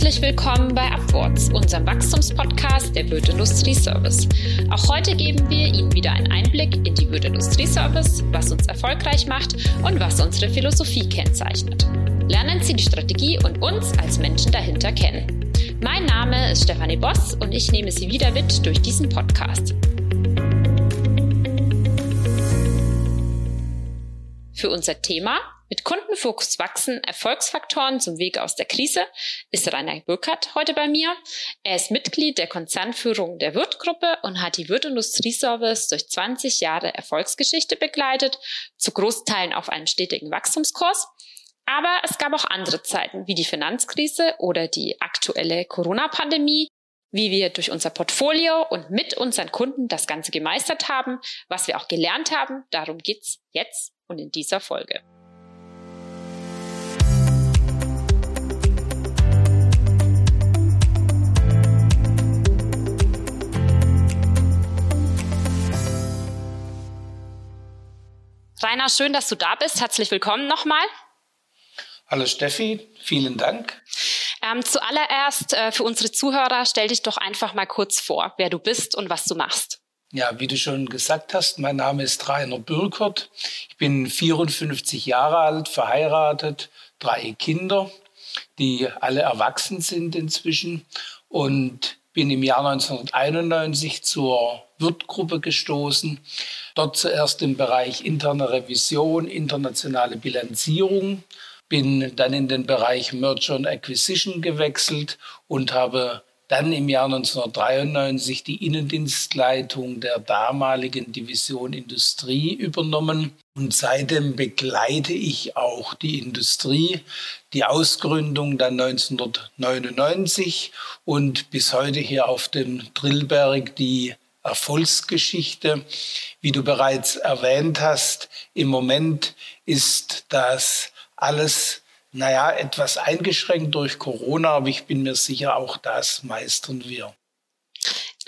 Herzlich willkommen bei Upwards, unserem Wachstumspodcast der Wirt Industrie Service. Auch heute geben wir Ihnen wieder einen Einblick in die Wirt Industrie Service, was uns erfolgreich macht und was unsere Philosophie kennzeichnet. Lernen Sie die Strategie und uns als Menschen dahinter kennen. Mein Name ist Stefanie Boss und ich nehme Sie wieder mit durch diesen Podcast. Für unser Thema mit Kundenfokus wachsen, Erfolgsfaktoren zum Weg aus der Krise, ist Rainer Burkhardt heute bei mir. Er ist Mitglied der Konzernführung der Wirtgruppe und hat die Wirt Industrieservice durch 20 Jahre Erfolgsgeschichte begleitet, zu Großteilen auf einem stetigen Wachstumskurs. Aber es gab auch andere Zeiten, wie die Finanzkrise oder die aktuelle Corona-Pandemie, wie wir durch unser Portfolio und mit unseren Kunden das Ganze gemeistert haben, was wir auch gelernt haben. Darum geht's jetzt und in dieser Folge. Rainer, schön, dass du da bist. Herzlich willkommen nochmal. Hallo Steffi, vielen Dank. Ähm, zuallererst äh, für unsere Zuhörer, stell dich doch einfach mal kurz vor, wer du bist und was du machst. Ja, wie du schon gesagt hast, mein Name ist Rainer Bürkert. Ich bin 54 Jahre alt, verheiratet, drei Kinder, die alle erwachsen sind inzwischen und bin im Jahr 1991 zur Wirtgruppe gestoßen. Dort zuerst im Bereich interne Revision, internationale Bilanzierung, bin dann in den Bereich Merger and Acquisition gewechselt und habe dann im Jahr 1993 die Innendienstleitung der damaligen Division Industrie übernommen. Und seitdem begleite ich auch die Industrie, die Ausgründung dann 1999 und bis heute hier auf dem Drillberg die Erfolgsgeschichte. Wie du bereits erwähnt hast, im Moment ist das alles naja, etwas eingeschränkt durch Corona, aber ich bin mir sicher, auch das meistern wir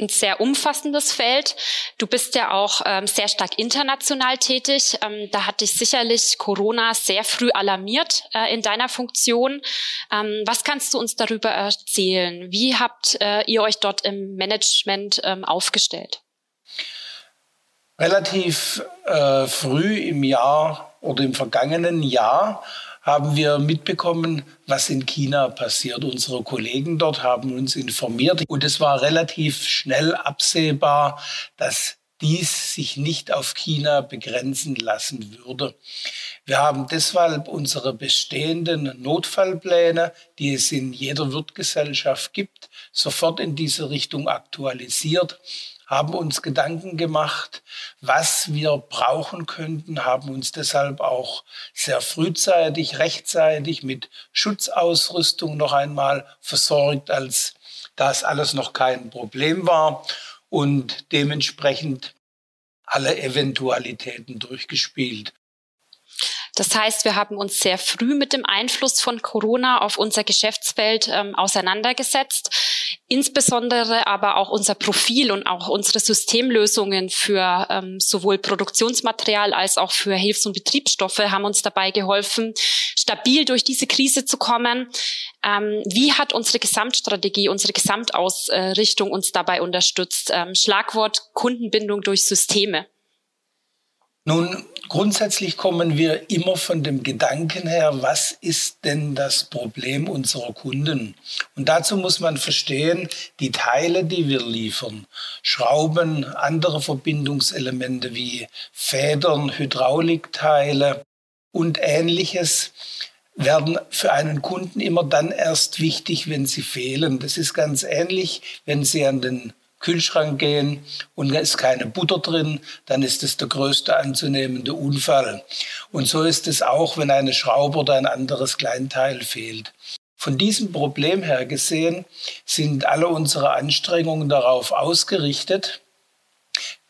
ein sehr umfassendes Feld. Du bist ja auch ähm, sehr stark international tätig. Ähm, da hat dich sicherlich Corona sehr früh alarmiert äh, in deiner Funktion. Ähm, was kannst du uns darüber erzählen? Wie habt äh, ihr euch dort im Management ähm, aufgestellt? Relativ äh, früh im Jahr oder im vergangenen Jahr haben wir mitbekommen, was in China passiert. Unsere Kollegen dort haben uns informiert und es war relativ schnell absehbar, dass dies sich nicht auf China begrenzen lassen würde. Wir haben deshalb unsere bestehenden Notfallpläne, die es in jeder Wirtgesellschaft gibt, sofort in diese Richtung aktualisiert haben uns Gedanken gemacht, was wir brauchen könnten, haben uns deshalb auch sehr frühzeitig, rechtzeitig mit Schutzausrüstung noch einmal versorgt, als das alles noch kein Problem war und dementsprechend alle Eventualitäten durchgespielt. Das heißt, wir haben uns sehr früh mit dem Einfluss von Corona auf unser Geschäftsfeld ähm, auseinandergesetzt insbesondere aber auch unser Profil und auch unsere Systemlösungen für ähm, sowohl Produktionsmaterial als auch für Hilfs- und Betriebsstoffe haben uns dabei geholfen, stabil durch diese Krise zu kommen. Ähm, wie hat unsere Gesamtstrategie, unsere Gesamtausrichtung uns dabei unterstützt? Ähm, Schlagwort Kundenbindung durch Systeme. Nun, grundsätzlich kommen wir immer von dem Gedanken her, was ist denn das Problem unserer Kunden? Und dazu muss man verstehen, die Teile, die wir liefern, Schrauben, andere Verbindungselemente wie Federn, Hydraulikteile und ähnliches, werden für einen Kunden immer dann erst wichtig, wenn sie fehlen. Das ist ganz ähnlich, wenn Sie an den Kühlschrank gehen und da ist keine Butter drin, dann ist es der größte anzunehmende Unfall. Und so ist es auch, wenn eine Schraube oder ein anderes Kleinteil fehlt. Von diesem Problem her gesehen sind alle unsere Anstrengungen darauf ausgerichtet,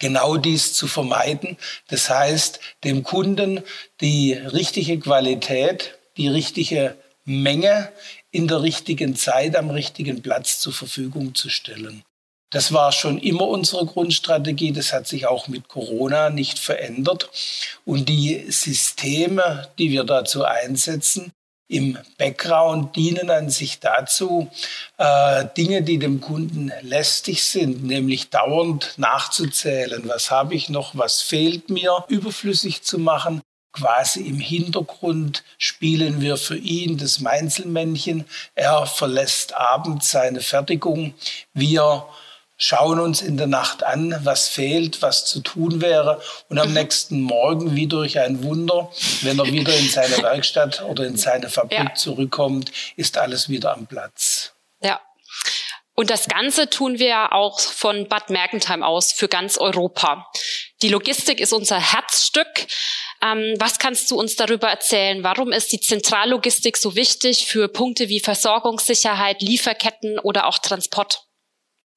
genau dies zu vermeiden. Das heißt, dem Kunden die richtige Qualität, die richtige Menge in der richtigen Zeit am richtigen Platz zur Verfügung zu stellen. Das war schon immer unsere Grundstrategie. Das hat sich auch mit Corona nicht verändert. Und die Systeme, die wir dazu einsetzen, im Background dienen an sich dazu, äh, Dinge, die dem Kunden lästig sind, nämlich dauernd nachzuzählen, was habe ich noch, was fehlt mir, überflüssig zu machen. Quasi im Hintergrund spielen wir für ihn das Meinzelmännchen. Er verlässt abends seine Fertigung. Wir schauen uns in der Nacht an, was fehlt, was zu tun wäre. Und am nächsten Morgen, wie durch ein Wunder, wenn er wieder in seine Werkstatt oder in seine Fabrik ja. zurückkommt, ist alles wieder am Platz. Ja. Und das Ganze tun wir auch von Bad Mergentheim aus für ganz Europa. Die Logistik ist unser Herzstück. Ähm, was kannst du uns darüber erzählen? Warum ist die Zentrallogistik so wichtig für Punkte wie Versorgungssicherheit, Lieferketten oder auch Transport?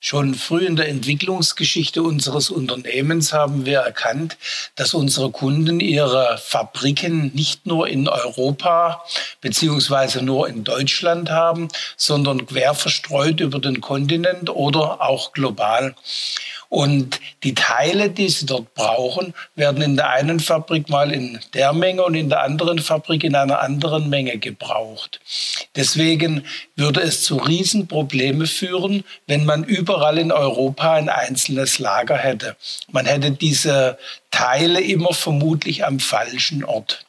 Schon früh in der Entwicklungsgeschichte unseres Unternehmens haben wir erkannt, dass unsere Kunden ihre Fabriken nicht nur in Europa beziehungsweise nur in Deutschland haben, sondern quer verstreut über den Kontinent oder auch global. Und die Teile, die sie dort brauchen, werden in der einen Fabrik mal in der Menge und in der anderen Fabrik in einer anderen Menge gebraucht. Deswegen würde es zu Riesenprobleme führen, wenn man überall in Europa ein einzelnes Lager hätte. Man hätte diese Teile immer vermutlich am falschen Ort.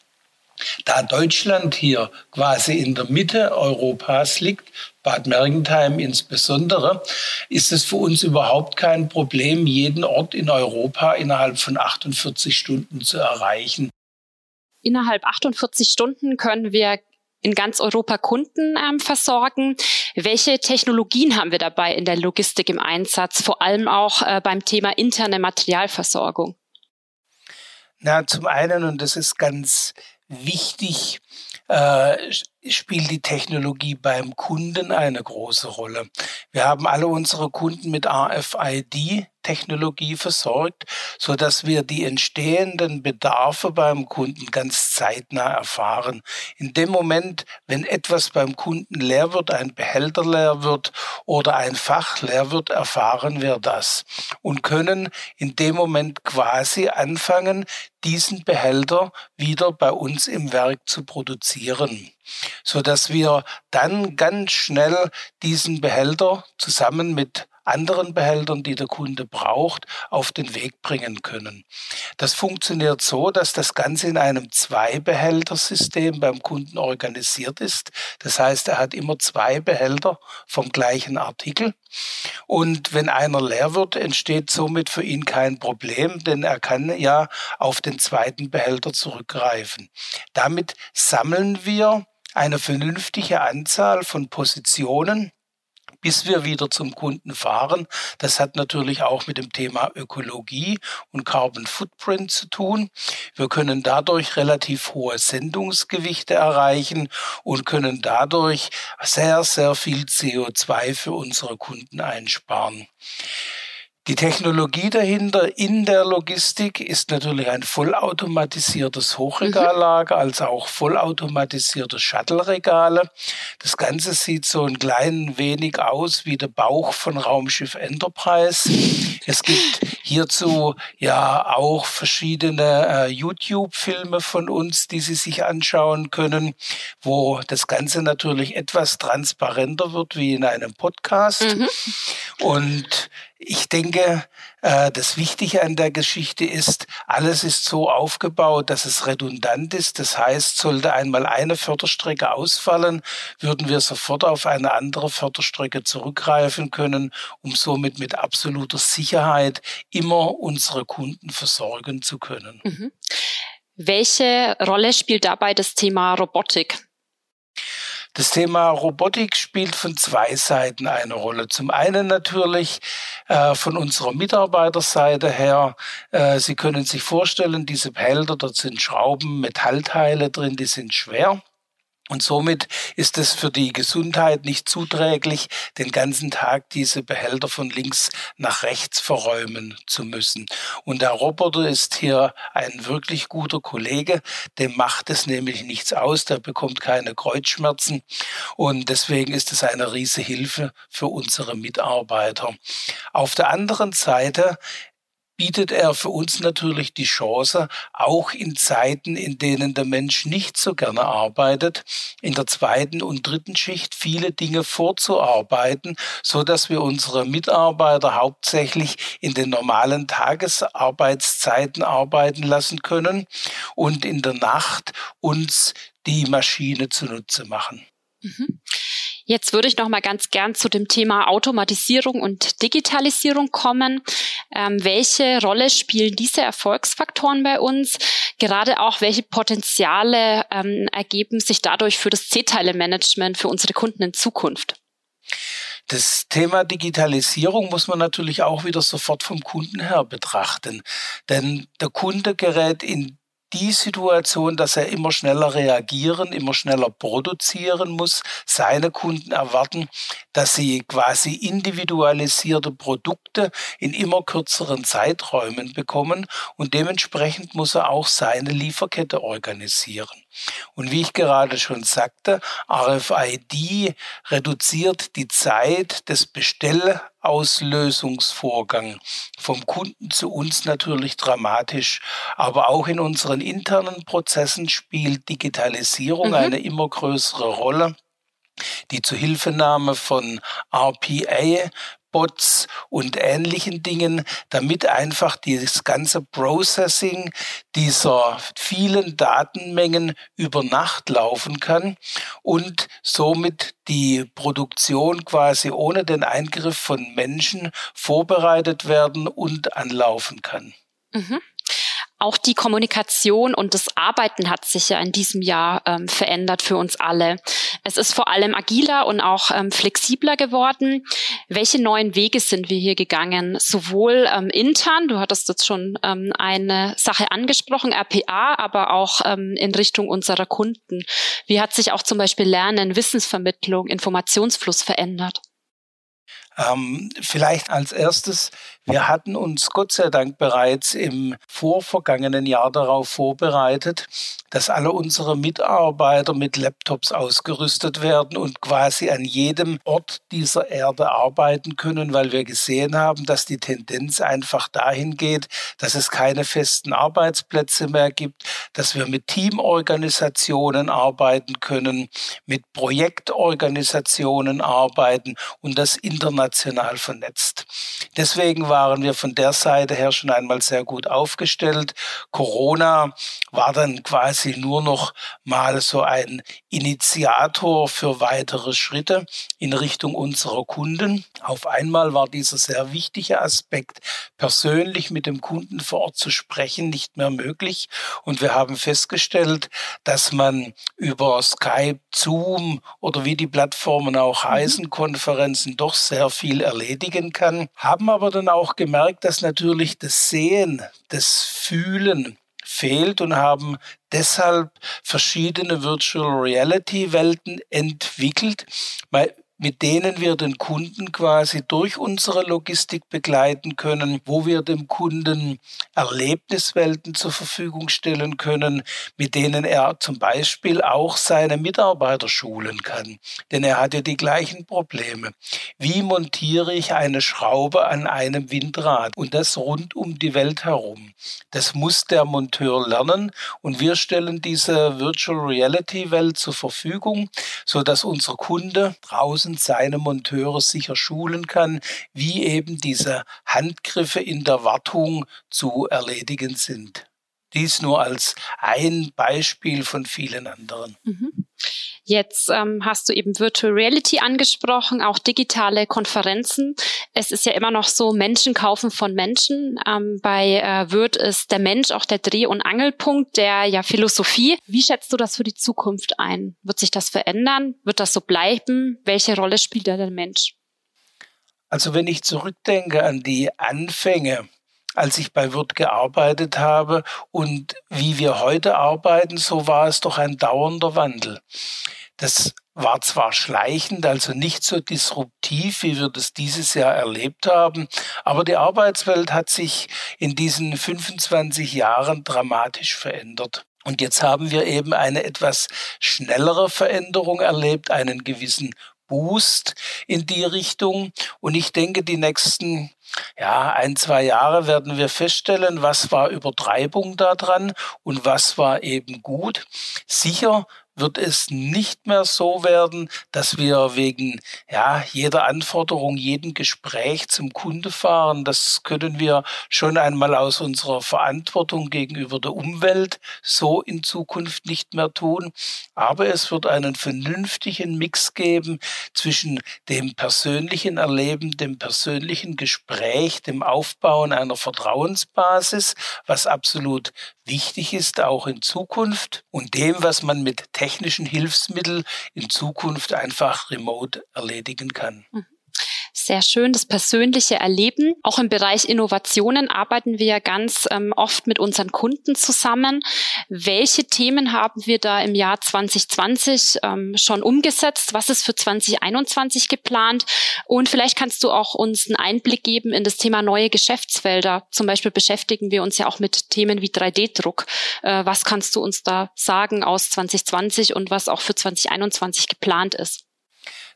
Da Deutschland hier quasi in der Mitte Europas liegt, Bad Mergentheim insbesondere, ist es für uns überhaupt kein Problem, jeden Ort in Europa innerhalb von 48 Stunden zu erreichen. Innerhalb 48 Stunden können wir in ganz Europa Kunden ähm, versorgen. Welche Technologien haben wir dabei in der Logistik im Einsatz, vor allem auch äh, beim Thema interne Materialversorgung? Na, zum einen, und das ist ganz wichtig, äh, spielt die Technologie beim Kunden eine große Rolle. Wir haben alle unsere Kunden mit RFID Technologie versorgt, so dass wir die entstehenden Bedarfe beim Kunden ganz zeitnah erfahren. In dem Moment, wenn etwas beim Kunden leer wird, ein Behälter leer wird oder ein Fach leer wird, erfahren wir das und können in dem Moment quasi anfangen, diesen Behälter wieder bei uns im Werk zu produzieren so dass wir dann ganz schnell diesen Behälter zusammen mit anderen Behältern, die der Kunde braucht, auf den Weg bringen können. Das funktioniert so, dass das Ganze in einem Zwei-Behälter-System beim Kunden organisiert ist. Das heißt, er hat immer zwei Behälter vom gleichen Artikel. Und wenn einer leer wird, entsteht somit für ihn kein Problem, denn er kann ja auf den zweiten Behälter zurückgreifen. Damit sammeln wir eine vernünftige Anzahl von Positionen, bis wir wieder zum Kunden fahren. Das hat natürlich auch mit dem Thema Ökologie und Carbon Footprint zu tun. Wir können dadurch relativ hohe Sendungsgewichte erreichen und können dadurch sehr, sehr viel CO2 für unsere Kunden einsparen. Die Technologie dahinter in der Logistik ist natürlich ein vollautomatisiertes Hochregallager, mhm. als auch vollautomatisierte Shuttle-Regale. Das Ganze sieht so ein klein wenig aus wie der Bauch von Raumschiff Enterprise. Es gibt hierzu ja auch verschiedene äh, YouTube-Filme von uns, die Sie sich anschauen können, wo das Ganze natürlich etwas transparenter wird wie in einem Podcast. Mhm. Und ich denke, das Wichtige an der Geschichte ist, alles ist so aufgebaut, dass es redundant ist. Das heißt, sollte einmal eine Förderstrecke ausfallen, würden wir sofort auf eine andere Förderstrecke zurückgreifen können, um somit mit absoluter Sicherheit immer unsere Kunden versorgen zu können. Mhm. Welche Rolle spielt dabei das Thema Robotik? Das Thema Robotik spielt von zwei Seiten eine Rolle. Zum einen natürlich äh, von unserer Mitarbeiterseite her. Äh, Sie können sich vorstellen, diese Behälter, dort sind Schrauben, Metallteile drin, die sind schwer. Und somit ist es für die Gesundheit nicht zuträglich, den ganzen Tag diese Behälter von links nach rechts verräumen zu müssen. Und der Roboter ist hier ein wirklich guter Kollege. Dem macht es nämlich nichts aus. Der bekommt keine Kreuzschmerzen. Und deswegen ist es eine riese Hilfe für unsere Mitarbeiter. Auf der anderen Seite bietet er für uns natürlich die Chance, auch in Zeiten, in denen der Mensch nicht so gerne arbeitet, in der zweiten und dritten Schicht viele Dinge vorzuarbeiten, so dass wir unsere Mitarbeiter hauptsächlich in den normalen Tagesarbeitszeiten arbeiten lassen können und in der Nacht uns die Maschine zunutze machen. Mhm. Jetzt würde ich noch mal ganz gern zu dem Thema Automatisierung und Digitalisierung kommen. Ähm, welche Rolle spielen diese Erfolgsfaktoren bei uns? Gerade auch, welche Potenziale ähm, ergeben sich dadurch für das C-Teile-Management für unsere Kunden in Zukunft? Das Thema Digitalisierung muss man natürlich auch wieder sofort vom Kunden her betrachten. Denn der Kunde gerät in die Situation, dass er immer schneller reagieren, immer schneller produzieren muss. Seine Kunden erwarten, dass sie quasi individualisierte Produkte in immer kürzeren Zeiträumen bekommen und dementsprechend muss er auch seine Lieferkette organisieren. Und wie ich gerade schon sagte, RFID reduziert die Zeit des Bestellauslösungsvorgangs vom Kunden zu uns natürlich dramatisch. Aber auch in unseren internen Prozessen spielt Digitalisierung mhm. eine immer größere Rolle die Zuhilfenahme von RPA Bots und ähnlichen Dingen, damit einfach dieses ganze Processing dieser vielen Datenmengen über Nacht laufen kann und somit die Produktion quasi ohne den Eingriff von Menschen vorbereitet werden und anlaufen kann. Mhm. Auch die Kommunikation und das Arbeiten hat sich ja in diesem Jahr ähm, verändert für uns alle. Es ist vor allem agiler und auch ähm, flexibler geworden. Welche neuen Wege sind wir hier gegangen? Sowohl ähm, intern, du hattest jetzt schon ähm, eine Sache angesprochen, RPA, aber auch ähm, in Richtung unserer Kunden. Wie hat sich auch zum Beispiel Lernen, Wissensvermittlung, Informationsfluss verändert? Ähm, vielleicht als erstes, wir hatten uns Gott sei Dank bereits im vorvergangenen Jahr darauf vorbereitet, dass alle unsere Mitarbeiter mit Laptops ausgerüstet werden und quasi an jedem Ort dieser Erde arbeiten können, weil wir gesehen haben, dass die Tendenz einfach dahin geht, dass es keine festen Arbeitsplätze mehr gibt, dass wir mit Teamorganisationen arbeiten können, mit Projektorganisationen arbeiten und das international vernetzt. Deswegen waren wir von der Seite her schon einmal sehr gut aufgestellt. Corona war dann quasi nur noch mal so ein Initiator für weitere Schritte in Richtung unserer Kunden. Auf einmal war dieser sehr wichtige Aspekt, persönlich mit dem Kunden vor Ort zu sprechen, nicht mehr möglich. Und wir haben festgestellt, dass man über Skype, Zoom oder wie die Plattformen auch mhm. heißen, Konferenzen doch sehr viel erledigen kann. Haben aber dann auch gemerkt, dass natürlich das Sehen, das Fühlen, fehlt und haben deshalb verschiedene Virtual Reality Welten entwickelt, mit denen wir den Kunden quasi durch unsere Logistik begleiten können, wo wir dem Kunden Erlebniswelten zur Verfügung stellen können, mit denen er zum Beispiel auch seine Mitarbeiter schulen kann. Denn er hat ja die gleichen Probleme. Wie montiere ich eine Schraube an einem Windrad und das rund um die Welt herum? Das muss der Monteur lernen und wir stellen diese Virtual Reality Welt zur Verfügung, so dass unser Kunde draußen draußen seine Monteure sicher schulen kann, wie eben diese Handgriffe in der Wartung zu erledigen sind. Dies nur als ein Beispiel von vielen anderen. Mhm. Jetzt ähm, hast du eben Virtual Reality angesprochen, auch digitale Konferenzen. Es ist ja immer noch so, Menschen kaufen von Menschen. Ähm, bei äh, Wirt ist der Mensch auch der Dreh- und Angelpunkt der ja Philosophie. Wie schätzt du das für die Zukunft ein? Wird sich das verändern? Wird das so bleiben? Welche Rolle spielt da der Mensch? Also wenn ich zurückdenke an die Anfänge, als ich bei Wirt gearbeitet habe und wie wir heute arbeiten, so war es doch ein dauernder Wandel. Das war zwar schleichend, also nicht so disruptiv, wie wir das dieses Jahr erlebt haben, aber die Arbeitswelt hat sich in diesen 25 Jahren dramatisch verändert. Und jetzt haben wir eben eine etwas schnellere Veränderung erlebt, einen gewissen Boost in die Richtung. Und ich denke, die nächsten ja, ein, zwei Jahre werden wir feststellen, was war Übertreibung daran und was war eben gut. Sicher wird es nicht mehr so werden, dass wir wegen ja, jeder Anforderung, jedem Gespräch zum Kunde fahren. Das können wir schon einmal aus unserer Verantwortung gegenüber der Umwelt so in Zukunft nicht mehr tun. Aber es wird einen vernünftigen Mix geben zwischen dem persönlichen Erleben, dem persönlichen Gespräch, dem Aufbauen einer Vertrauensbasis, was absolut wichtig ist, auch in Zukunft, und dem, was man mit technischen Hilfsmitteln in Zukunft einfach remote erledigen kann. Mhm. Sehr schön, das persönliche Erleben. Auch im Bereich Innovationen arbeiten wir ja ganz ähm, oft mit unseren Kunden zusammen. Welche Themen haben wir da im Jahr 2020 ähm, schon umgesetzt? Was ist für 2021 geplant? Und vielleicht kannst du auch uns einen Einblick geben in das Thema neue Geschäftsfelder. Zum Beispiel beschäftigen wir uns ja auch mit Themen wie 3D-Druck. Äh, was kannst du uns da sagen aus 2020 und was auch für 2021 geplant ist?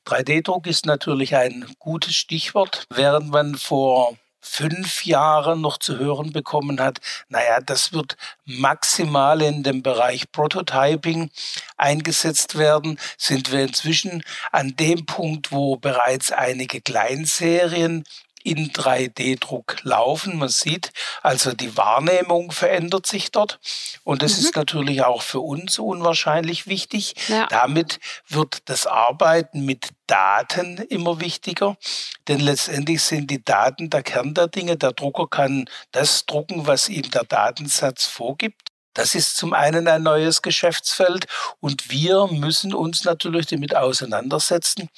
3D-Druck ist natürlich ein gutes Stichwort, während man vor fünf Jahren noch zu hören bekommen hat, naja, das wird maximal in dem Bereich Prototyping eingesetzt werden, sind wir inzwischen an dem Punkt, wo bereits einige Kleinserien in 3D-Druck laufen. Man sieht also, die Wahrnehmung verändert sich dort. Und das mhm. ist natürlich auch für uns unwahrscheinlich wichtig. Ja. Damit wird das Arbeiten mit Daten immer wichtiger, denn letztendlich sind die Daten der Kern der Dinge. Der Drucker kann das drucken, was ihm der Datensatz vorgibt. Das ist zum einen ein neues Geschäftsfeld und wir müssen uns natürlich damit auseinandersetzen.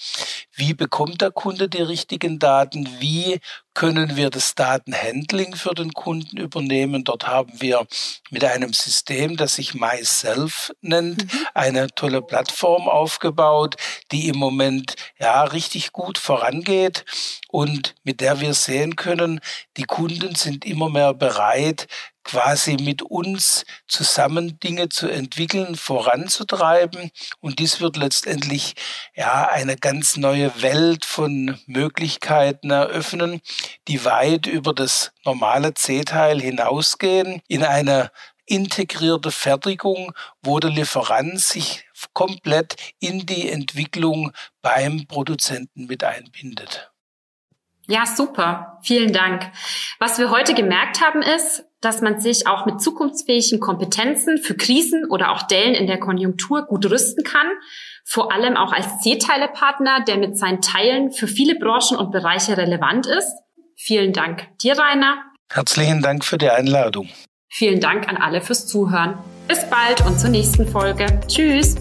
Wie bekommt der Kunde die richtigen Daten? Wie können wir das Datenhandling für den Kunden übernehmen? Dort haben wir mit einem System, das sich MySelf nennt, mhm. eine tolle Plattform aufgebaut, die im Moment ja richtig gut vorangeht und mit der wir sehen können, die Kunden sind immer mehr bereit, quasi mit uns zusammen Dinge zu entwickeln, voranzutreiben. Und dies wird letztendlich ja eine ganz neue Welt von Möglichkeiten eröffnen, die weit über das normale C-Teil hinausgehen in eine integrierte Fertigung, wo der Lieferant sich komplett in die Entwicklung beim Produzenten mit einbindet. Ja, super. Vielen Dank. Was wir heute gemerkt haben ist, dass man sich auch mit zukunftsfähigen Kompetenzen für Krisen oder auch Dellen in der Konjunktur gut rüsten kann. Vor allem auch als C-Teile-Partner, der mit seinen Teilen für viele Branchen und Bereiche relevant ist. Vielen Dank dir, Rainer. Herzlichen Dank für die Einladung. Vielen Dank an alle fürs Zuhören. Bis bald und zur nächsten Folge. Tschüss.